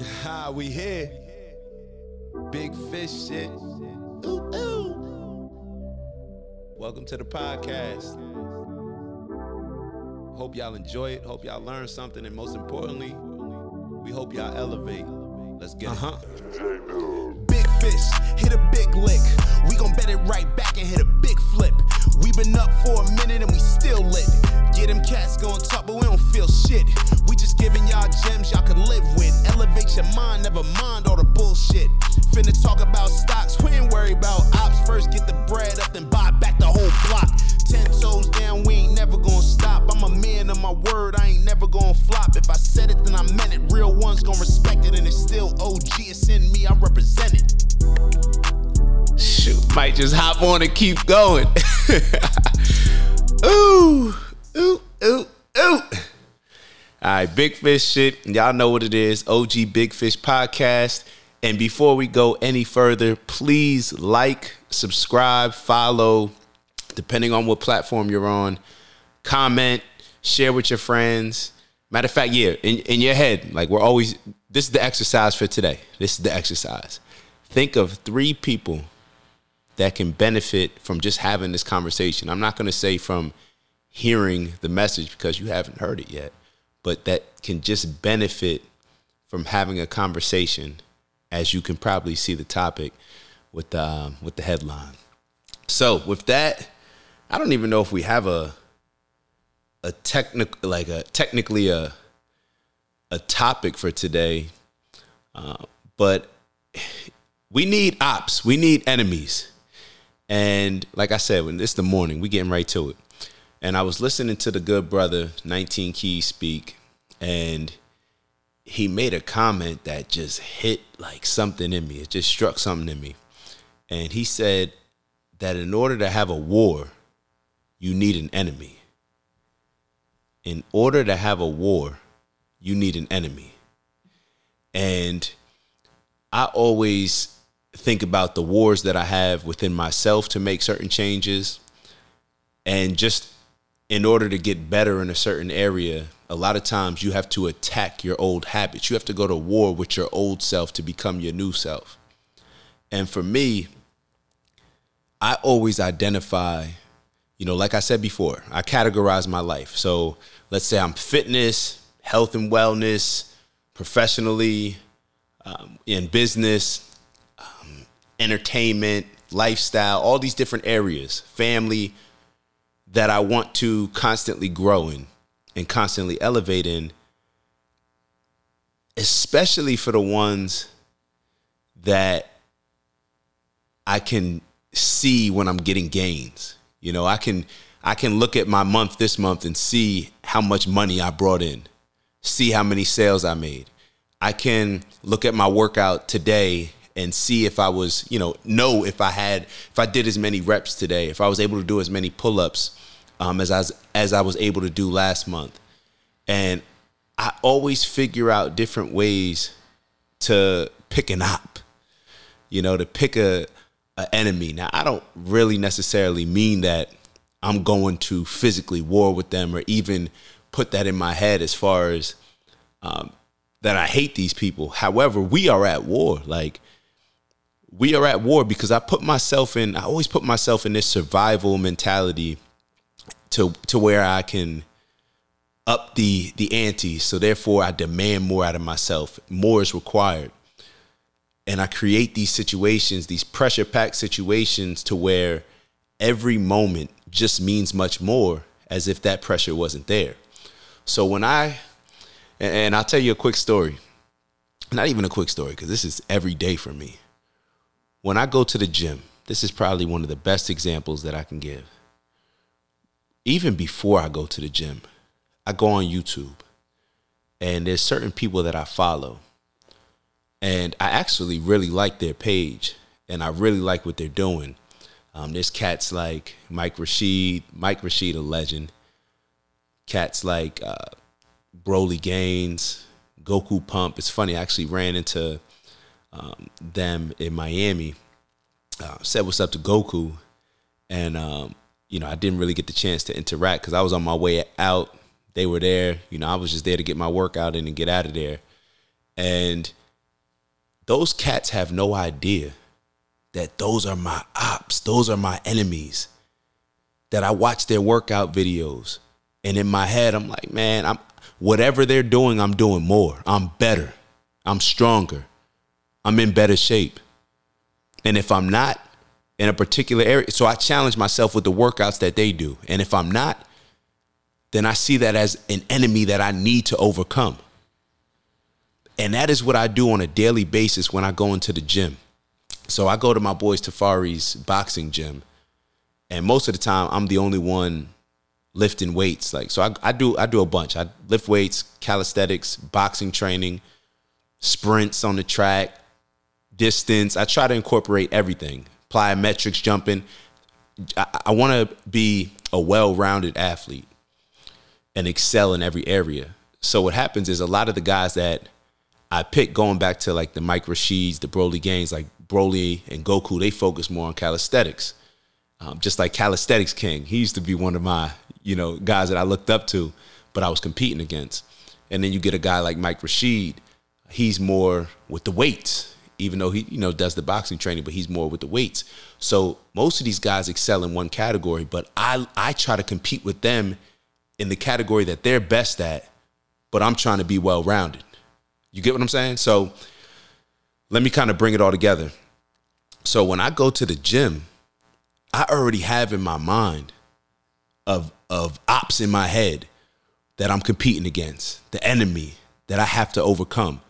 Ha, we here. Big fish shit. Ooh, ooh. Welcome to the podcast. Hope y'all enjoy it. Hope y'all learn something. And most importantly, we hope y'all elevate. Let's get Uh-huh. it. Big fish, hit a big lick. We gon' bet it right back and hit a big flip. We been up for a minute and we still lit. Get them cats going top, but we don't feel shit. We just giving y'all gems y'all can live with. Elevate your mind, never mind all the bullshit. Finna talk about stocks, we ain't worry about ops. First get the bread up, then buy back the whole block. Ten toes down, we ain't never gonna stop. I'm a man of my word, I ain't never gonna flop. If I said it, then I meant it. Real ones gon' respect it, and it's still OG. It's in me, I represent it. Shoot, might just hop on and keep going. ooh, ooh, ooh, ooh. All right, big fish shit. Y'all know what it is. OHGI Big Fish Podcast. And before we go any further, please like, subscribe, follow, depending on what platform you're on. Comment, share with your friends. Matter of fact, yeah, in, in your head, like we're always, this is the exercise for today. This is the exercise. Think of three people that can benefit from just having this conversation. I'm not going to say from hearing the message because you haven't heard it yet, but that can just benefit from having a conversation, as you can probably see the topic with the um, with the headline. So with that, I don't even know if we have a a technical like a technically a a topic for today, uh, but we need ops. We need enemies. And like I said, when it's the morning, we getting right to it. And I was listening to the good brother 19 Keys speak, and he made a comment that just hit like something in me. It just struck something in me. And he said that in order to have a war, you need an enemy. In order to have a war, you need an enemy. And I always think about the wars that I have within myself to make certain changes. And just in order to get better in a certain area, a lot of times you have to attack your old habits. You have to go to war with your old self to become your new self. And for me, I always identify, you know, like I said before, I categorize my life. So let's say I'm fitness, health and wellness, professionally, um, in business, um, entertainment, lifestyle, all these different areas, family that I want to constantly grow in and constantly elevate in, especially for the ones that I can see when I'm getting gains. You know, I can I can look at my month this month and see how much money I brought in, see how many sales I made. I can look at my workout today and see if I was, you know, know if I had, if I did as many reps today, if I was able to do as many pull-ups um, as I was, as I was able to do last month. And I always figure out different ways to pick an op, you know, to pick a, a enemy. Now, I don't really necessarily mean that I'm going to physically war with them or even put that in my head as far as um, that I hate these people. However, we are at war. Like we are at war because I put myself in. I always put myself in this survival mentality to to where I can up the the ante. So therefore, I demand more out of myself. More is required, and I create these situations, these pressure packed situations, to where every moment just means much more, as if that pressure wasn't there. So when I and, I'll tell you a quick story. Not even a quick story, because this is every day for me. When I go to the gym, this is probably one of the best examples that I can give. Even before I go to the gym, I go on YouTube and there's certain people that I follow. And I actually really like their page and I really like what they're doing. Um, there's cats like Mike Rashid, Mike Rashid, a legend. Cats like uh, Broly Gaines, Goku Pump. It's funny, I actually ran into um, them in Miami. Uh, said what's up to Goku, and um, you know I didn't really get the chance to interact because I was on my way out. They were there, you know. I was just there to get my workout in and get out of there. And those cats have no idea that those are my ops, those are my enemies. That I watch their workout videos. And in my head, I'm like, man, I'm whatever they're doing, I'm doing more. I'm better. I'm stronger. I'm in better shape. And if I'm not in a particular area, so I challenge myself with the workouts that they do. And if I'm not, then I see that as an enemy that I need to overcome. And that is what I do on a daily basis when I go into the gym. So I go to my boys Tafari's boxing gym, and most of the time I'm the only one lifting weights. Like so, I, I do I do a bunch. I lift weights, calisthenics, boxing training, sprints on the track, distance. I try to incorporate everything. Plyometrics, jumping. I, I want to be a well-rounded athlete and excel in every area. So what happens is a lot of the guys that I pick going back to like the Mike Rashids, the Broly Gaines, like Broly and Goku, they focus more on calisthenics. Um, just like calisthenics king, he used to be one of my you know guys that I looked up to, but I was competing against. And then you get a guy like Mike Rashid, he's more with the weights, even though he you know does the boxing training, but he's more with the weights. So most of these guys excel in one category, but I I try to compete with them in the category that they're best at, but I'm trying to be well rounded. You get what I'm saying? So let me kind of bring it all together. So when I go to the gym, I already have in my mind of of ops in my head that I'm competing against, the enemy that I have to overcome.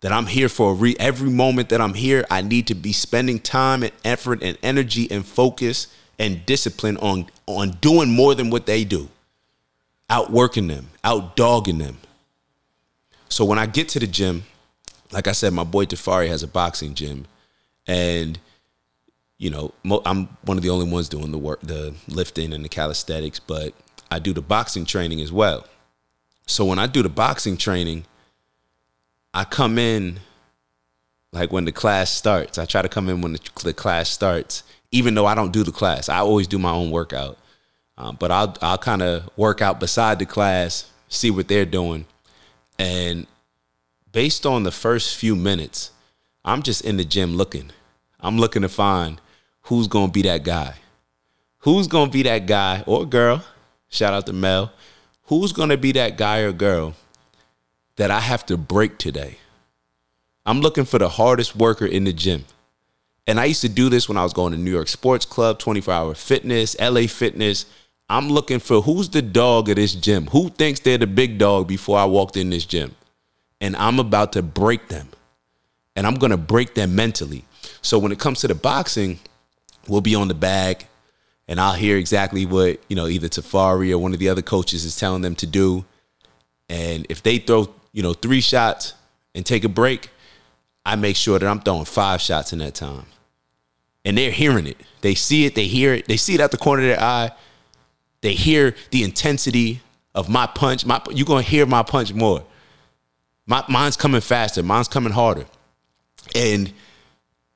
That I'm here for re- every moment that I'm here, I need to be spending time and effort and energy and focus and discipline on on doing more than what they do. Outworking them, outdogging them. So when I get to the gym, like I said, my boy Tafari has a boxing gym, and you know I'm one of the only ones doing the work, the lifting and the calisthenics, but I do the boxing training as well. So when I do the boxing training, I come in like when the class starts. I try to come in when the, the class starts, even though I don't do the class. I always do my own workout, um, but I'll I'll kind of work out beside the class, see what they're doing, and based on the first few minutes, I'm just in the gym looking. I'm looking to find who's to be that guy. Who's to be that guy or girl? Shout out to Mel. Who's to be that guy or girl that I have to break today? I'm looking for the hardest worker in the gym. And I used to do this when I was going to New York Sports Club, 24 hour fitness, LA Fitness. I'm looking for who's the dog of this gym? Who thinks they're the big dog before I walked in this gym? And I'm about to break them. And I'm going to break them mentally. So when it comes to the boxing, we'll be on the bag and I'll hear exactly what, you know, either Tafari or one of the other coaches is telling them to do. And if they throw, you know, three shots and take a break, I make sure that I'm throwing five shots in that time. And they're hearing it. They see it, they hear it, they see it out the corner of their eye they hear the intensity of my punch. My you're gonna hear my punch more. My mine's coming faster. Mine's coming harder, and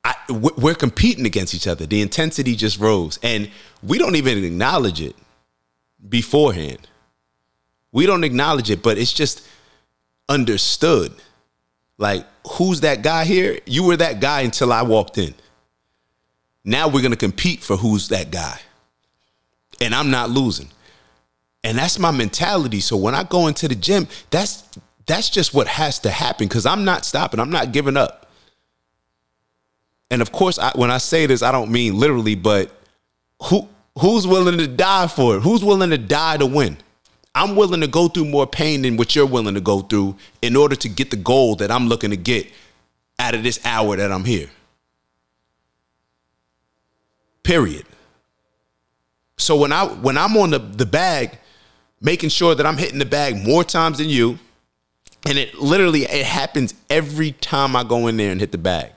I, we're competing against each other. The intensity just rose, and we don't even acknowledge it beforehand. We don't acknowledge it, but it's just understood. Like, who's that guy here? You were that guy until I walked in. Now we're gonna compete for who's that guy and I'm not losing. And that's my mentality. So when I go into the gym, that's that's just what has to happen because I'm not stopping. I'm not giving up. And of course, I, when I say this, I don't mean literally, but who who's willing to die for it? Who's willing to die to win? I'm willing to go through more pain than what you're willing to go through in order to get the goal that I'm looking to get out of this hour that I'm here. Period. So when I when I'm on the, the bag, making sure that I'm hitting the bag more times than you, and it literally it happens every time I go in there and hit the bag.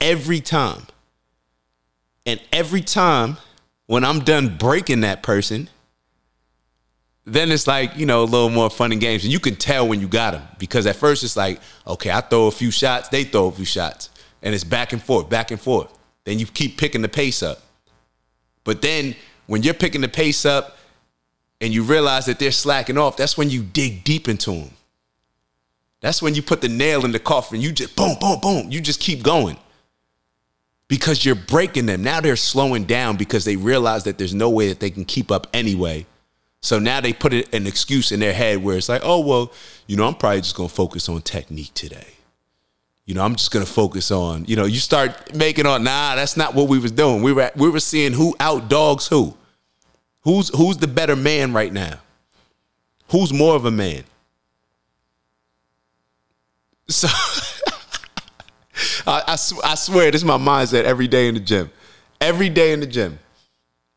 Every time. And every time when I'm done breaking that person, then it's like, you know, a little more fun and games. And you can tell when you got them because at first it's like, okay, I throw a few shots, they throw a few shots. And it's back and forth, back and forth. Then you keep picking the pace up. But then when you're picking the pace up and you realize that they're slacking off, that's when you dig deep into them. That's when you put the nail in the coffin. You just boom, boom, boom. You just keep going because you're breaking them. Now they're slowing down because they realize that there's no way that they can keep up anyway. So now they put an excuse in their head where it's like, oh, well, you know, I'm probably just going to focus on technique today. You know, I'm just going to focus on, you know, you start making on, nah, that's not what we was doing. We were, we were seeing who outdogs who. Who's, who's the better man right now? Who's more of a man? So I, I, sw- I swear this is my mindset every day in the gym. Every day in the gym.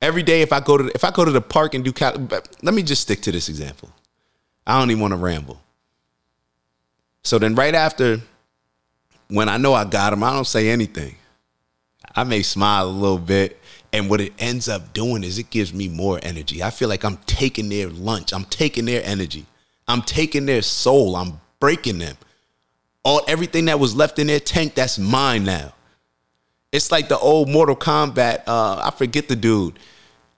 Every day if I go to if I go to the park and do cal- let me just stick to this example. I don't even want to ramble. So then right after when I know I got him, I don't say anything. I may smile a little bit. And what it ends up doing is it gives me more energy. I feel like I'm taking their lunch. I'm taking their energy. I'm taking their soul. I'm breaking them all everything that was left in their tank, that's mine now. It's like the old Mortal Kombat. Uh, I forget the dude.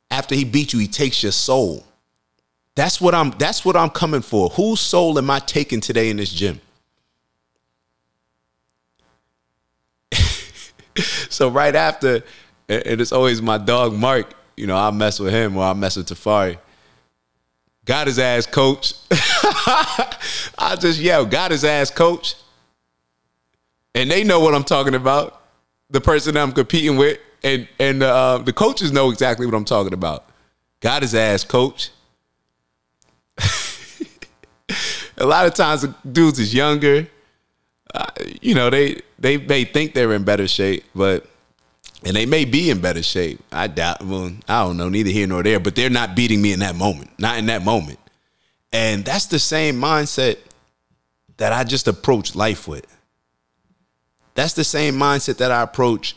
After he beat you, he takes your soul. That's what I'm. That's what I'm coming for. Whose soul am I taking today in this gym? so right after, and it's always my dog Mark. You know, I mess with him or I mess with Tafari. Got his ass, coach. I just yell, got his ass, coach and they know what I'm talking about. The person I'm competing with, and and uh, the coaches know exactly what I'm talking about. Got his ass, coach. a lot of times, dudes is younger. Uh, you know, they they may think they're in better shape, but and they may be in better shape. I doubt. Well, I don't know. Neither here nor there. But they're not beating me in that moment. Not in that moment. And that's the same mindset that I just approach life with. That's the same mindset that I approach.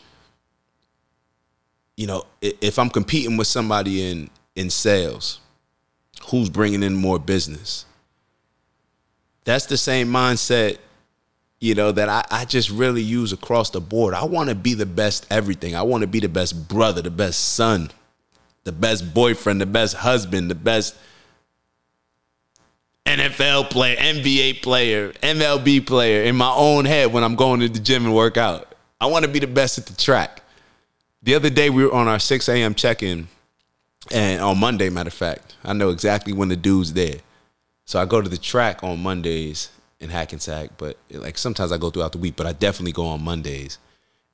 You know, if I'm competing with somebody in in sales, who's bringing in more business? That's the same mindset, you know, that I, I just really use across the board. I want to be the best everything. I want to be the best brother, the best son, the best boyfriend, the best husband, the best NFL player, NBA player, MLB player in my own head when I'm going to the gym and work out. I want to be the best at the track. The other day we were on our 6 a.m. check-in, and on Monday, matter of fact, I know exactly when the dude's there. So I go to the track on Mondays in Hackensack, but like sometimes I go throughout the week, but I definitely go on Mondays.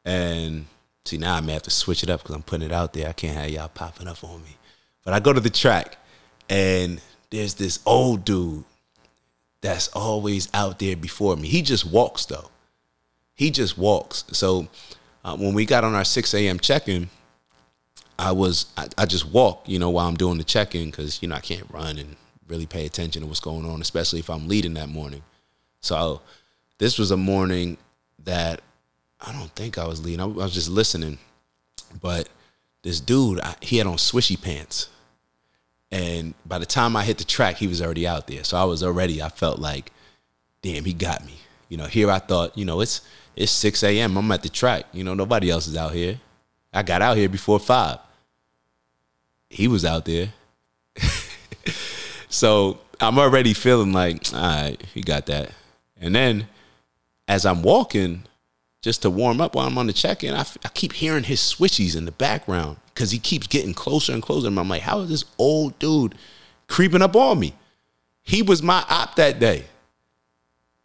And see now I may have to switch it up because I'm putting it out there. I can't have y'all popping up on me. But I go to the track and there's this old dude that's always out there before me. He just walks though. He just walks. So uh, when we got on our 6 a.m. check-in, I was I, I just walk, you know, while I'm doing the check-in because you know I can't run and really pay attention to what's going on, especially if I'm leading that morning. So this was a morning that I don't think I was leading. I was just listening, but this dude, I, he had on swishy pants and by the time I hit the track, he was already out there. So I was already, I felt like, damn, he got me. You know, here I thought, you know, it's it's 6 a.m. I'm at the track. You know, nobody else is out here. I got out here before five. He was out there. so I'm already feeling like, all right, he got that. And then as I'm walking, just to warm up while I'm on the check-in, I, I keep hearing his switchies in the background because he keeps getting closer and closer. And I'm like, how is this old dude creeping up on me? He was my op that day.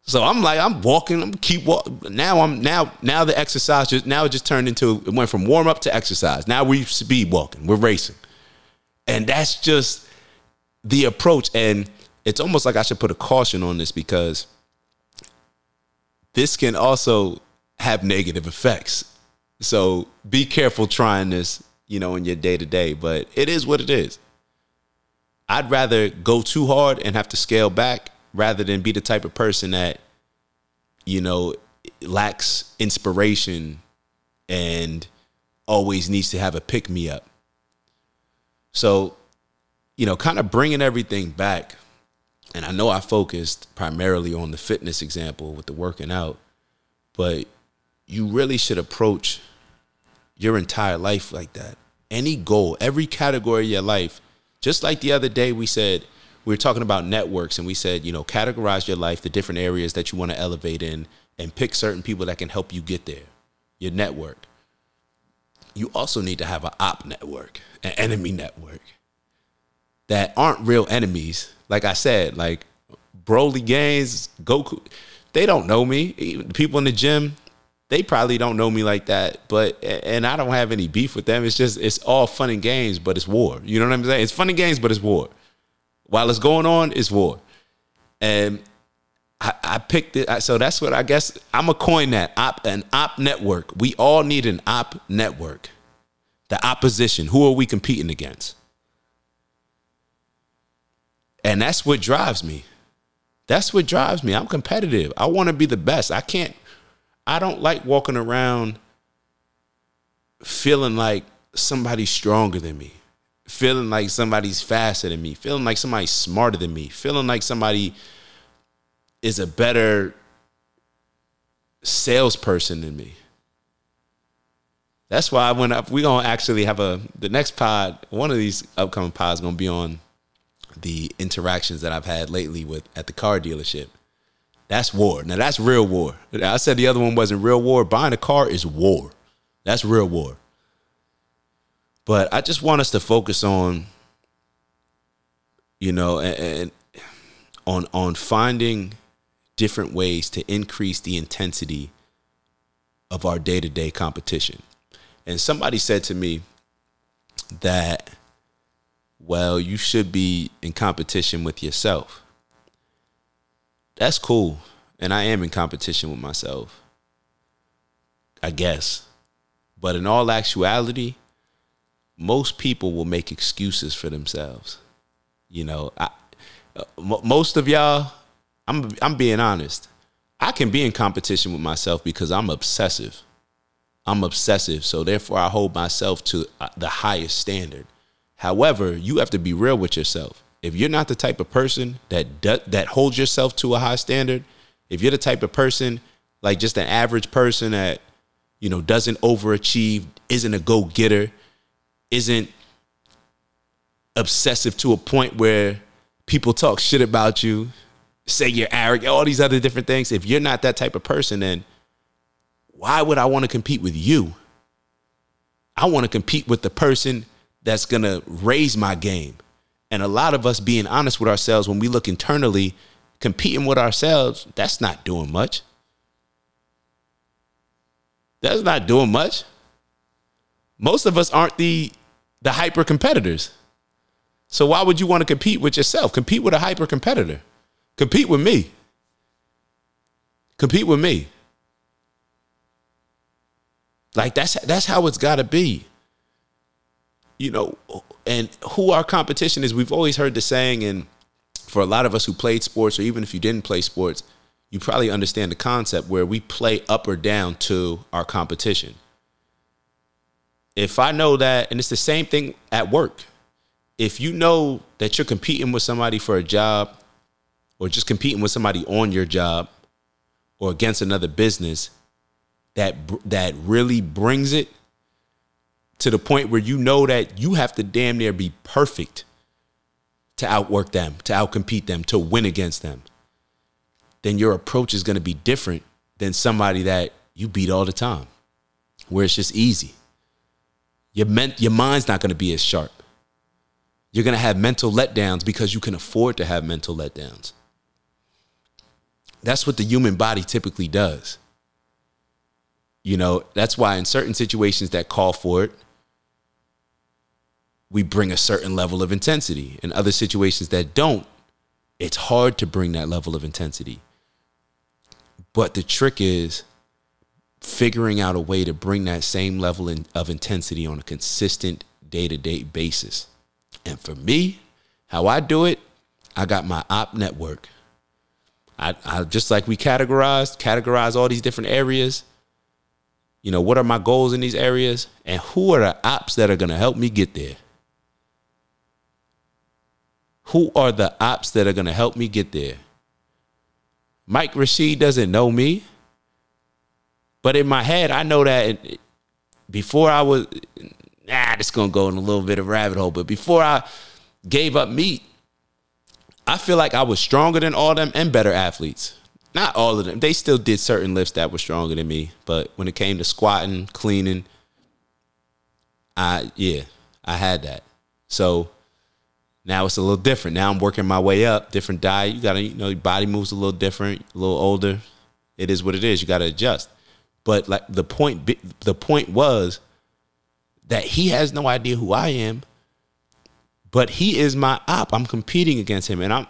So I'm like, I'm walking, I'm keep walking. Now I'm now now the exercise just now it just turned into it went from warm up to exercise. Now we speed walking, we're racing. And that's just the approach. And it's almost like I should put a caution on this because this can also have negative effects. So be careful trying this, you know, in your day to day, but it is what it is. I'd rather go too hard and have to scale back rather than be the type of person that, you know, lacks inspiration and always needs to have a pick me up. So, you know, kind of bringing everything back. And I know I focused primarily on the fitness example with the working out, but you really should approach your entire life like that. Any goal, every category of your life, just like the other day we said, we were talking about networks and we said, you know, categorize your life, the different areas that you want to elevate in, and pick certain people that can help you get there. Your network. You also need to have an op network, an enemy network that aren't real enemies. Like I said, like Broly Gaines, Goku, they don't know me. Even people in the gym, they probably don't know me like that. But and I don't have any beef with them. It's just it's all fun and games, but it's war. You know what I'm saying? It's fun and games, but it's war. While it's going on, it's war. And I, I picked it. So that's what I guess I'm a coin that op an op network. We all need an op network. The opposition. Who are we competing against? And that's what drives me. That's what drives me. I'm competitive. I want to be the best. I can't, I don't like walking around feeling like somebody's stronger than me, feeling like somebody's faster than me, feeling like somebody's smarter than me, feeling like somebody is a better salesperson than me. That's why I went up. We're gonna actually have a the next pod. One of these upcoming pods gonna be on the interactions that I've had lately with at the car dealership. That's war. Now that's real war. I said the other one wasn't real war. Buying a car is war. That's real war. But I just want us to focus on, you know, and, and on on finding different ways to increase the intensity of our day to day competition. And somebody said to me that well, you should be in competition with yourself. That's cool. And I am in competition with myself. I guess. But in all actuality, most people will make excuses for themselves. You know, I, uh, most of y'all, I'm I'm being honest. I can be in competition with myself because I'm obsessive. I'm obsessive, so therefore I hold myself to uh, the highest standard. However, you have to be real with yourself. If you're not the type of person that that holds yourself to a high standard, if you're the type of person like just an average person that you know doesn't overachieve, isn't a go-getter, isn't obsessive to a point where people talk shit about you, say you're arrogant, all these other different things. If you're not that type of person, then why would I want to compete with you? I want to compete with the person that's going to raise my game. And a lot of us being honest with ourselves when we look internally, competing with ourselves, that's not doing much. That's not doing much. Most of us aren't the the hyper competitors. So why would you want to compete with yourself? Compete with a hyper competitor. Compete with me. Compete with me. Like that's that's how it's got to be you know, and who our competition is. We've always heard the saying, and for a lot of us who played sports, or even if you didn't play sports, you probably understand the concept where we play up or down to our competition. If I know that, and it's the same thing at work, if you know that you're competing with somebody for a job, or just competing with somebody on your job, or against another business, that that really brings it to the point where you know that you have to damn near be perfect to outwork them, to outcompete them, to win against them, then your approach is going to be different than somebody that you beat all the time, where it's just easy. Your, men- your mind's not going to be as sharp. You're going to have mental letdowns because you can afford to have mental letdowns. That's what the human body typically does. You know, that's why in certain situations that call for it, we bring a certain level of intensity. In other situations that don't, it's hard to bring that level of intensity. But the trick is figuring out a way to bring that same level of intensity on a consistent day to day basis. And for me, how I do it, I got my op network. I, I just like we categorized, categorize all these different areas. You know, what are my goals in these areas? And who are the ops that are going to help me get there? Who are the ops that are going to help me get there? Mike Rashid doesn't know me. But in my head, I know that before I was, nah, this going to go in a little bit of rabbit hole. But before I gave up meat, I feel like I was stronger than all them and better athletes. Not all of them. They still did certain lifts that were stronger than me, but when it came to squatting, cleaning, I yeah, I had that. So now it's a little different. Now I'm working my way up, different diet. You gotta, you know, your body moves a little different, a little older. It is what it is. You gotta adjust. But like the point, the point was that he has no idea who I am, but he is my op. I'm competing against him, and I'm.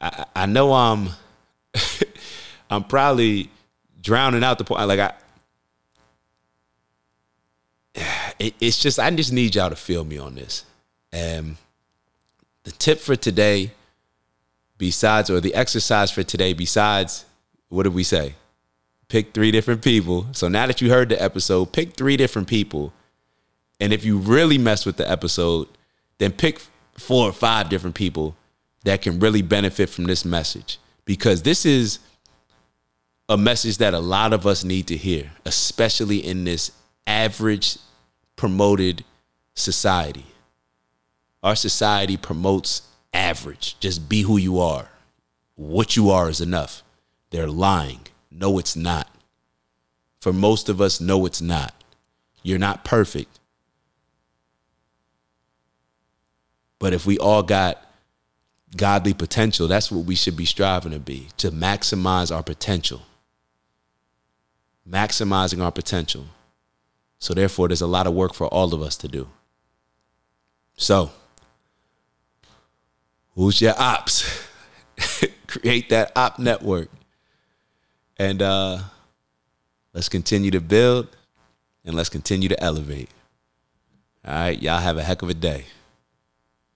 I, I know I'm. I'm probably drowning out the point. Like I, it, it's just I just need y'all to feel me on this. And the tip for today, besides or the exercise for today, besides what did we say? Pick three different people. So now that you heard the episode, pick three different people. And if you really mess with the episode, then pick four or five different people that can really benefit from this message. Because this is a message that a lot of us need to hear, especially in this average promoted society. Our society promotes average. Just be who you are. What you are is enough. They're lying. No, it's not. For most of us, no, it's not. You're not perfect. But if we all got godly potential, that's what we should be striving to be, to maximize our potential. Maximizing our potential. So, therefore, there's a lot of work for all of us to do. So, who's your ops? Create that op network. And uh, let's continue to build and let's continue to elevate. All right, y'all have a heck of a day.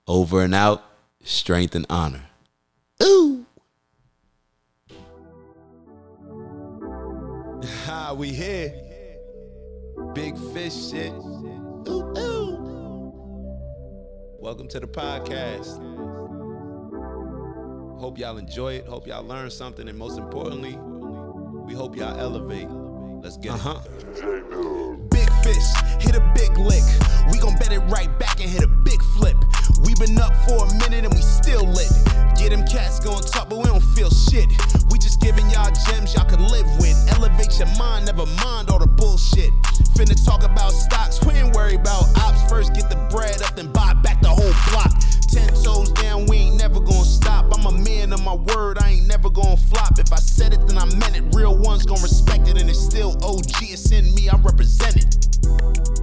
Over and out, strength and honor. Ooh. Ha, we here. Big fish shit. Ooh, ooh. Welcome to the podcast. Hope y'all enjoy it. Hope y'all learn something. And most importantly, we hope y'all elevate. Let's get uh-huh. it. Big fish, hit a big lick. We gon' bet it right back and hit a big flip. We been up for a minute and we still lit. Get them cats going top, but we don't feel shit. We just giving y'all gems y'all can live with. Elevate your mind, never mind all the bullshit. Finna talk about stocks, we ain't worry about ops. First get the bread up, then buy back the whole block. Ten toes down, we ain't never gonna stop. I'm a man of my word, I ain't never gonna flop. If I said it, then I meant it. Real ones gonna respect it, and it's still OG. It's in me, I represent it.